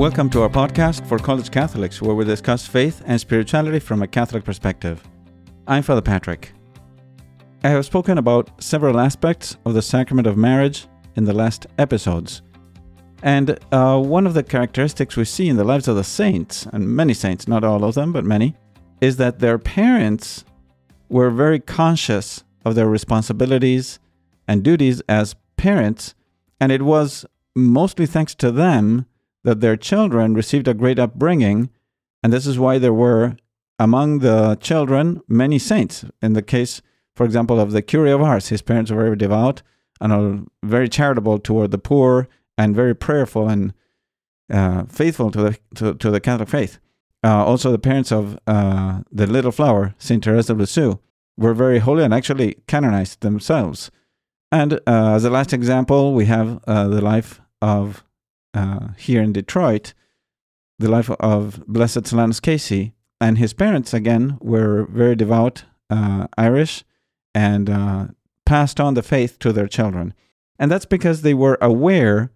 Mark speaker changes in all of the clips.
Speaker 1: Welcome to our podcast for college Catholics, where we discuss faith and spirituality from a Catholic perspective. I'm Father Patrick. I have spoken about several aspects of the sacrament of marriage in the last episodes. And uh, one of the characteristics we see in the lives of the saints, and many saints, not all of them, but many, is that their parents were very conscious of their responsibilities and duties as parents, and it was mostly thanks to them that their children received a great upbringing, and this is why there were among the children many saints. In the case, for example, of the Curé of Ars, his parents were very devout and very charitable toward the poor and very prayerful and uh, faithful to the to, to the Catholic faith. Uh, also, the parents of uh, the Little Flower, Saint Therese of Lisieux, were very holy and actually canonized themselves. And uh, as a last example, we have uh, the life of uh, here in Detroit, the life of Blessed Solanus Casey. And his parents, again, were very devout uh, Irish and uh, passed on the faith to their children. And that's because they were aware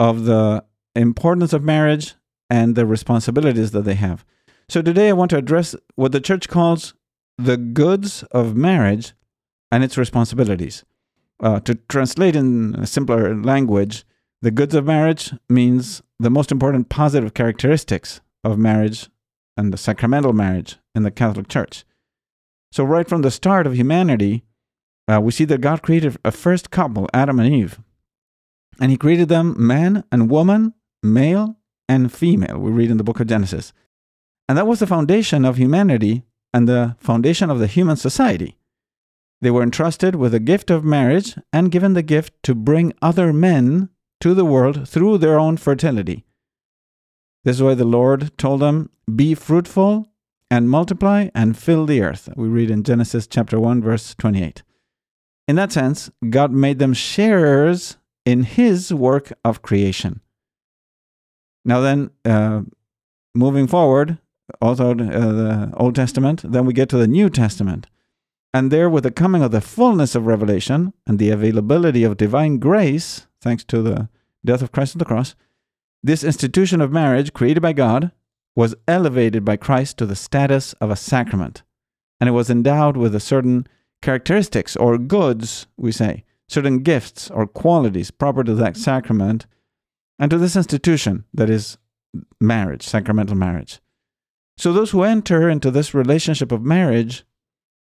Speaker 1: of the importance of marriage and the responsibilities that they have. So today I want to address what the church calls the goods of marriage and its responsibilities. Uh, to translate in simpler language, the goods of marriage means the most important positive characteristics of marriage and the sacramental marriage in the Catholic Church. So, right from the start of humanity, uh, we see that God created a first couple, Adam and Eve. And He created them man and woman, male and female, we read in the book of Genesis. And that was the foundation of humanity and the foundation of the human society. They were entrusted with the gift of marriage and given the gift to bring other men to the world through their own fertility. This is why the Lord told them, Be fruitful and multiply and fill the earth. We read in Genesis chapter 1, verse 28. In that sense, God made them sharers in his work of creation. Now, then, uh, moving forward, also uh, the Old Testament, then we get to the New Testament. And there, with the coming of the fullness of revelation and the availability of divine grace, thanks to the death of Christ on the cross, this institution of marriage created by God was elevated by Christ to the status of a sacrament. And it was endowed with a certain characteristics or goods, we say, certain gifts or qualities proper to that sacrament and to this institution that is marriage, sacramental marriage. So those who enter into this relationship of marriage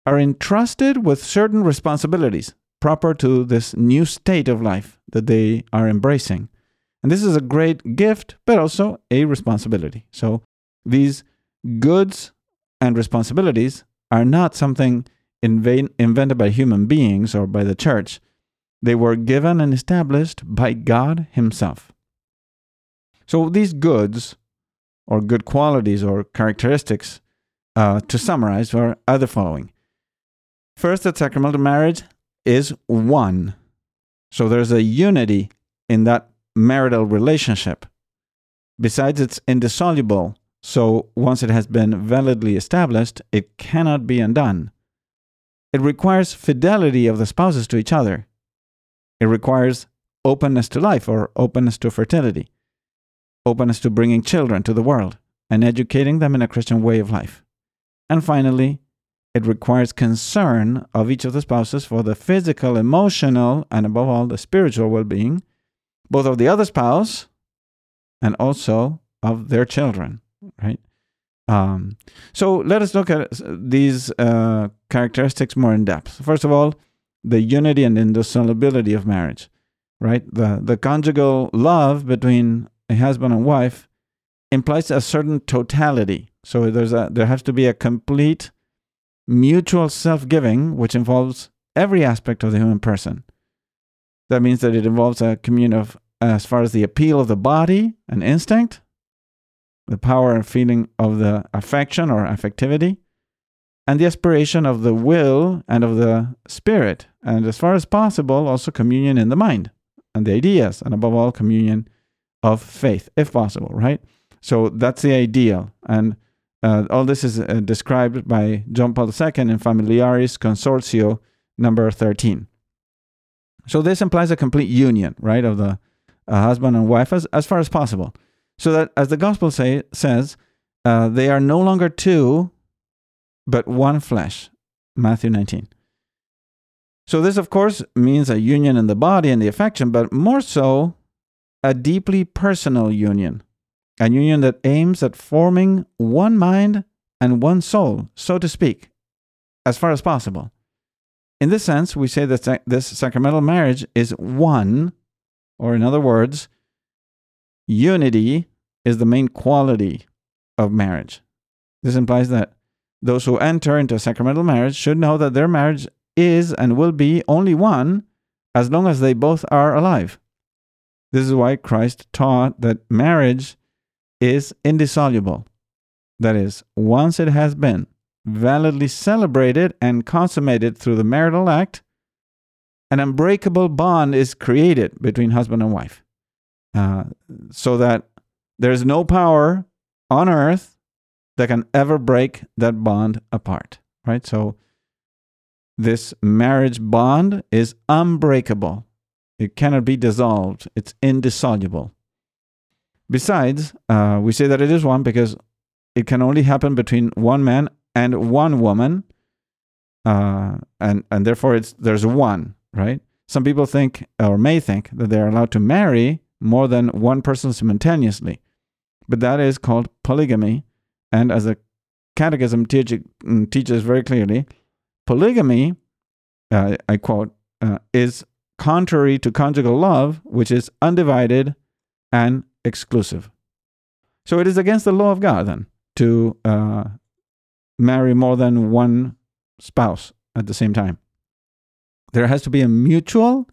Speaker 1: are entrusted with certain responsibilities proper to this new state of life that they are embracing. And this is a great gift, but also a responsibility. So these goods and responsibilities are not something invented by human beings or by the church. They were given and established by God Himself. So these goods, or good qualities or characteristics, uh, to summarize, are, are the following. First, that sacramental marriage is one. So there's a unity in that marital relationship. Besides, it's indissoluble. So once it has been validly established, it cannot be undone. It requires fidelity of the spouses to each other. It requires openness to life or openness to fertility, openness to bringing children to the world and educating them in a Christian way of life. And finally, it requires concern of each of the spouses for the physical, emotional, and above all, the spiritual well being, both of the other spouse and also of their children, right? Um, so let us look at these uh, characteristics more in depth. First of all, the unity and indissolubility of marriage, right? The, the conjugal love between a husband and wife implies a certain totality. So there's a, there has to be a complete mutual self giving, which involves every aspect of the human person. That means that it involves a communion of, as far as the appeal of the body and instinct, the power and feeling of the affection or affectivity, and the aspiration of the will and of the spirit, and as far as possible, also communion in the mind and the ideas, and above all, communion of faith, if possible, right? So that's the ideal. And uh, all this is uh, described by John Paul II in Familiaris Consortio number 13. So this implies a complete union, right, of the uh, husband and wife as, as far as possible. So that, as the gospel say, says, uh, they are no longer two, but one flesh. Matthew 19. So, this, of course, means a union in the body and the affection, but more so, a deeply personal union. A union that aims at forming one mind and one soul, so to speak, as far as possible. In this sense, we say that this sacramental marriage is one, or in other words, unity is the main quality of marriage. This implies that those who enter into a sacramental marriage should know that their marriage is and will be only one as long as they both are alive. This is why Christ taught that marriage is indissoluble. That is, once it has been validly celebrated and consummated through the marital act, an unbreakable bond is created between husband and wife. Uh, so that there's no power on earth that can ever break that bond apart, right? So this marriage bond is unbreakable. It cannot be dissolved. It's indissoluble. Besides, uh, we say that it is one because it can only happen between one man and one woman, uh, and and therefore it's there's one, right? Some people think or may think that they are allowed to marry more than one person simultaneously, but that is called polygamy, and as the Catechism teach, mm, teaches very clearly, polygamy, uh, I quote, uh, is contrary to conjugal love, which is undivided and exclusive. So it is against the law of God then to uh, marry more than one spouse at the same time. There has to be a mutual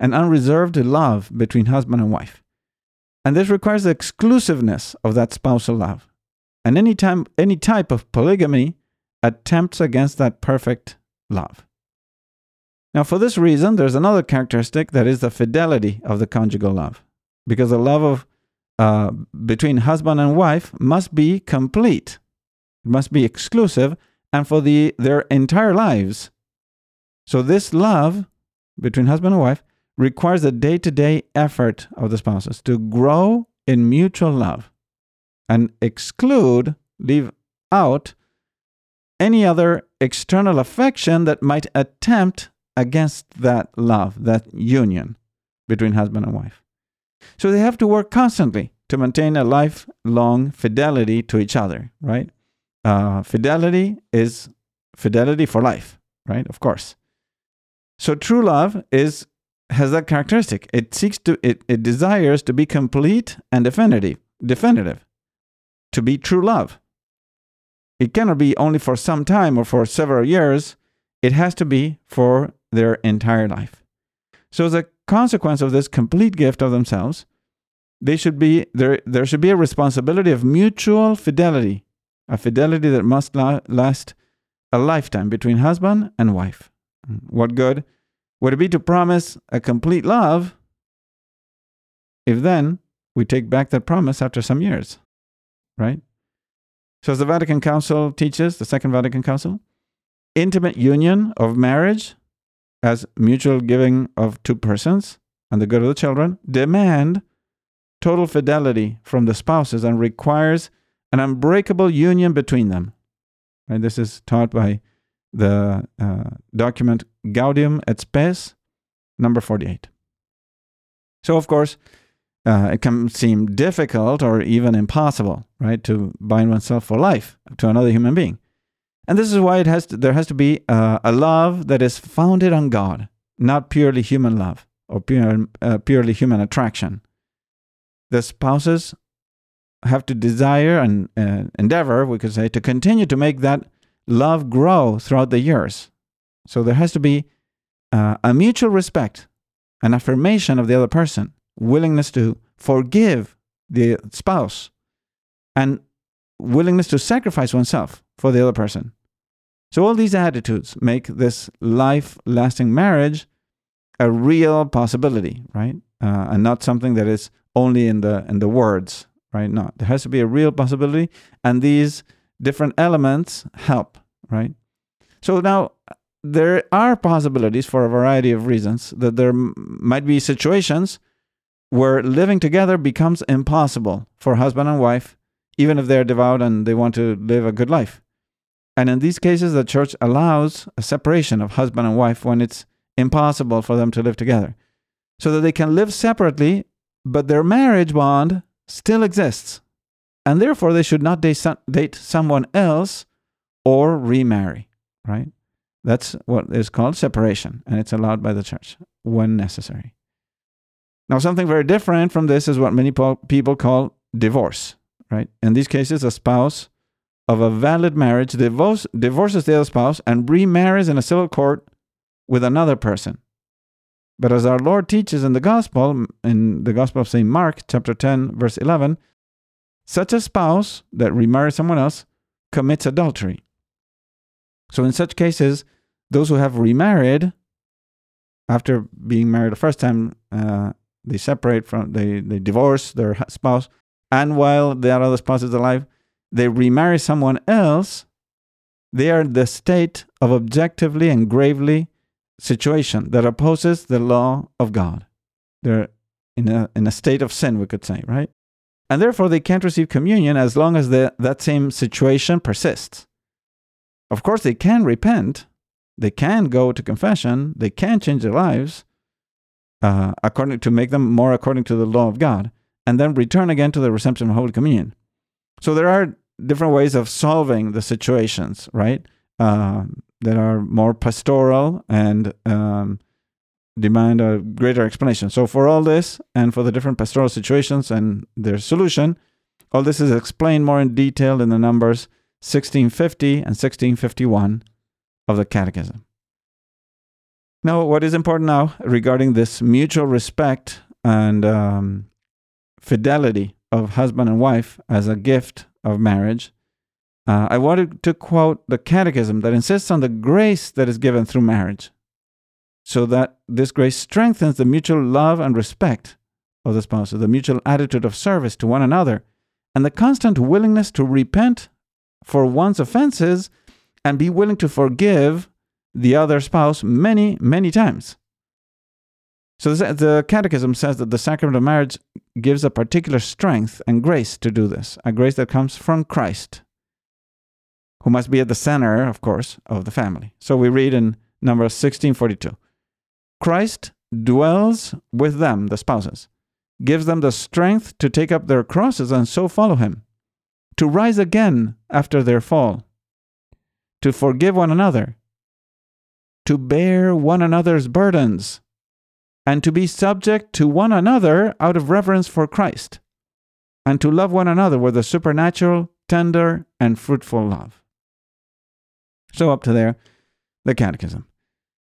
Speaker 1: and unreserved love between husband and wife. And this requires the exclusiveness of that spousal love. And any, time, any type of polygamy attempts against that perfect love. Now, for this reason, there's another characteristic that is the fidelity of the conjugal love. Because the love of uh, between husband and wife must be complete. It must be exclusive and for the, their entire lives. So, this love between husband and wife requires a day to day effort of the spouses to grow in mutual love and exclude, leave out any other external affection that might attempt against that love, that union between husband and wife. So they have to work constantly to maintain a lifelong fidelity to each other, right? Uh, fidelity is fidelity for life, right? Of course. So true love is has that characteristic. It seeks to it, it desires to be complete and definitive, definitive, to be true love. It cannot be only for some time or for several years. It has to be for their entire life. So a consequence of this complete gift of themselves, they should be there there should be a responsibility of mutual fidelity a fidelity that must la- last a lifetime between husband and wife. What good would it be to promise a complete love if then we take back that promise after some years? Right? So, as the Vatican Council teaches, the Second Vatican Council, intimate union of marriage as mutual giving of two persons and the good of the children demand total fidelity from the spouses and requires an unbreakable union between them. Right? This is taught by the uh, document Gaudium et Spes, number 48. So, of course, uh, it can seem difficult or even impossible, right, to bind oneself for life to another human being. And this is why it has to, there has to be uh, a love that is founded on God, not purely human love or pure, uh, purely human attraction. The spouses have to desire and uh, endeavor, we could say, to continue to make that love grow throughout the years. So there has to be uh, a mutual respect, an affirmation of the other person, willingness to forgive the spouse, and willingness to sacrifice oneself for the other person. So all these attitudes make this life-lasting marriage a real possibility, right? Uh, and not something that is only in the in the words right? No, there has to be a real possibility, and these different elements help, right? So now there are possibilities for a variety of reasons that there m- might be situations where living together becomes impossible for husband and wife, even if they're devout and they want to live a good life. And in these cases, the church allows a separation of husband and wife when it's impossible for them to live together, so that they can live separately, but their marriage bond still exists. And therefore, they should not date someone else or remarry, right? That's what is called separation, and it's allowed by the church when necessary. Now, something very different from this is what many people call divorce, right? In these cases, a spouse of a valid marriage divorce, divorces the other spouse and remarries in a civil court with another person. But as our Lord teaches in the Gospel, in the Gospel of St. Mark, chapter 10, verse 11, such a spouse that remarries someone else commits adultery. So, in such cases, those who have remarried after being married the first time, uh, they separate from, they, they divorce their spouse, and while the other spouse is alive, they remarry someone else, they are in the state of objectively and gravely situation that opposes the law of God. They're in a, in a state of sin, we could say, right? And therefore, they can't receive communion as long as the, that same situation persists. Of course, they can repent, they can go to confession, they can change their lives uh, according to make them more according to the law of God, and then return again to the reception of Holy Communion. So there are different ways of solving the situations, right? Uh, that are more pastoral and um, demand a greater explanation. So for all this, and for the different pastoral situations and their solution, all this is explained more in detail in the numbers 1650 and 1651 of the Catechism. Now, what is important now regarding this mutual respect and um, fidelity of husband and wife as a gift of marriage, uh, I wanted to quote the Catechism that insists on the grace that is given through marriage, so that this grace strengthens the mutual love and respect of the spouses, the mutual attitude of service to one another, and the constant willingness to repent for one's offenses and be willing to forgive the other spouse many, many times. So the Catechism says that the sacrament of marriage gives a particular strength and grace to do this, a grace that comes from Christ, who must be at the center, of course, of the family. So we read in number 1642 Christ dwells with them, the spouses, gives them the strength to take up their crosses and so follow him, to rise again after their fall, to forgive one another, to bear one another's burdens, and to be subject to one another out of reverence for Christ, and to love one another with a supernatural, tender, and fruitful love. So, up to there, the Catechism.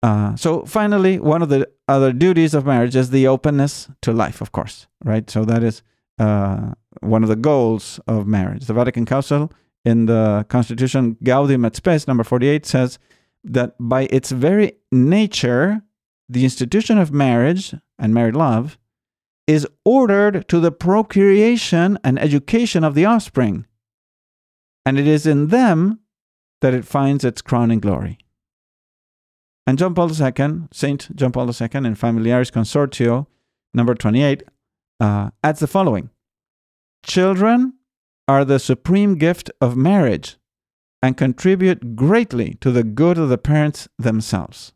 Speaker 1: Uh, so, finally, one of the other duties of marriage is the openness to life, of course, right? So, that is uh, one of the goals of marriage. The Vatican Council in the Constitution Gaudium et Spes, number 48, says that by its very nature, the institution of marriage and married love is ordered to the procreation and education of the offspring. And it is in them that it finds its crowning glory. And John Paul II, Saint John Paul II, in Familiaris Consortio, number 28, uh, adds the following Children are the supreme gift of marriage and contribute greatly to the good of the parents themselves.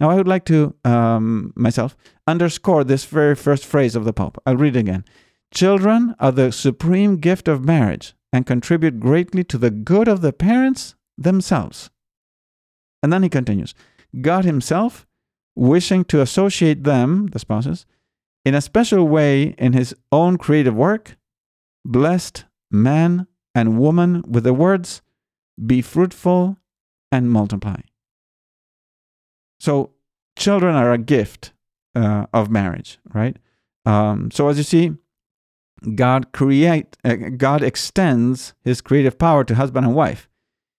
Speaker 1: Now, I would like to, um, myself, underscore this very first phrase of the Pope. I'll read it again. Children are the supreme gift of marriage and contribute greatly to the good of the parents themselves. And then he continues God Himself, wishing to associate them, the spouses, in a special way in His own creative work, blessed man and woman with the words, Be fruitful and multiply. So, children are a gift uh, of marriage, right? Um, so, as you see, God create, uh, God extends His creative power to husband and wife.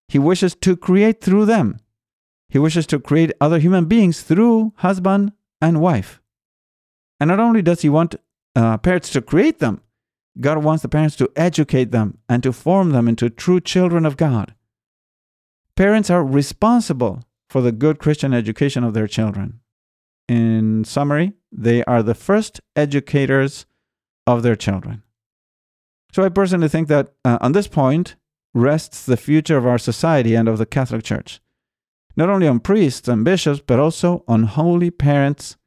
Speaker 1: He wishes to create through them. He wishes to create other human beings through husband and wife. And not only does He want uh, parents to create them, God wants the parents to educate them and to form them into true children of God. Parents are responsible for the good Christian education of their children. in summary, they are the first educators of their children. So I personally think that uh, on this point rests the future of our society and of the Catholic Church. Not only on priests and bishops, but also on holy parents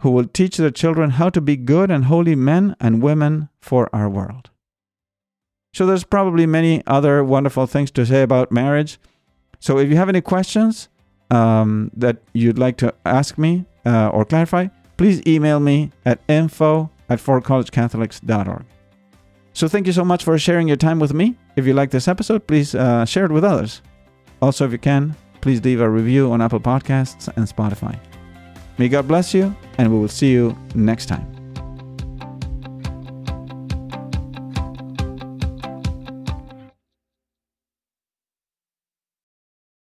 Speaker 1: who will teach their children how to be good and holy men and women for our world. So there's probably many other wonderful things to say about marriage. So if you have any questions um, that you'd like to ask me uh, or clarify, please email me at info at forcollegecatholics.org. So thank you so much for sharing your time with me. If you like this episode, please uh, share it with others. Also, if you can, please leave a review on Apple Podcasts and Spotify. May God bless you, and we will see you next time.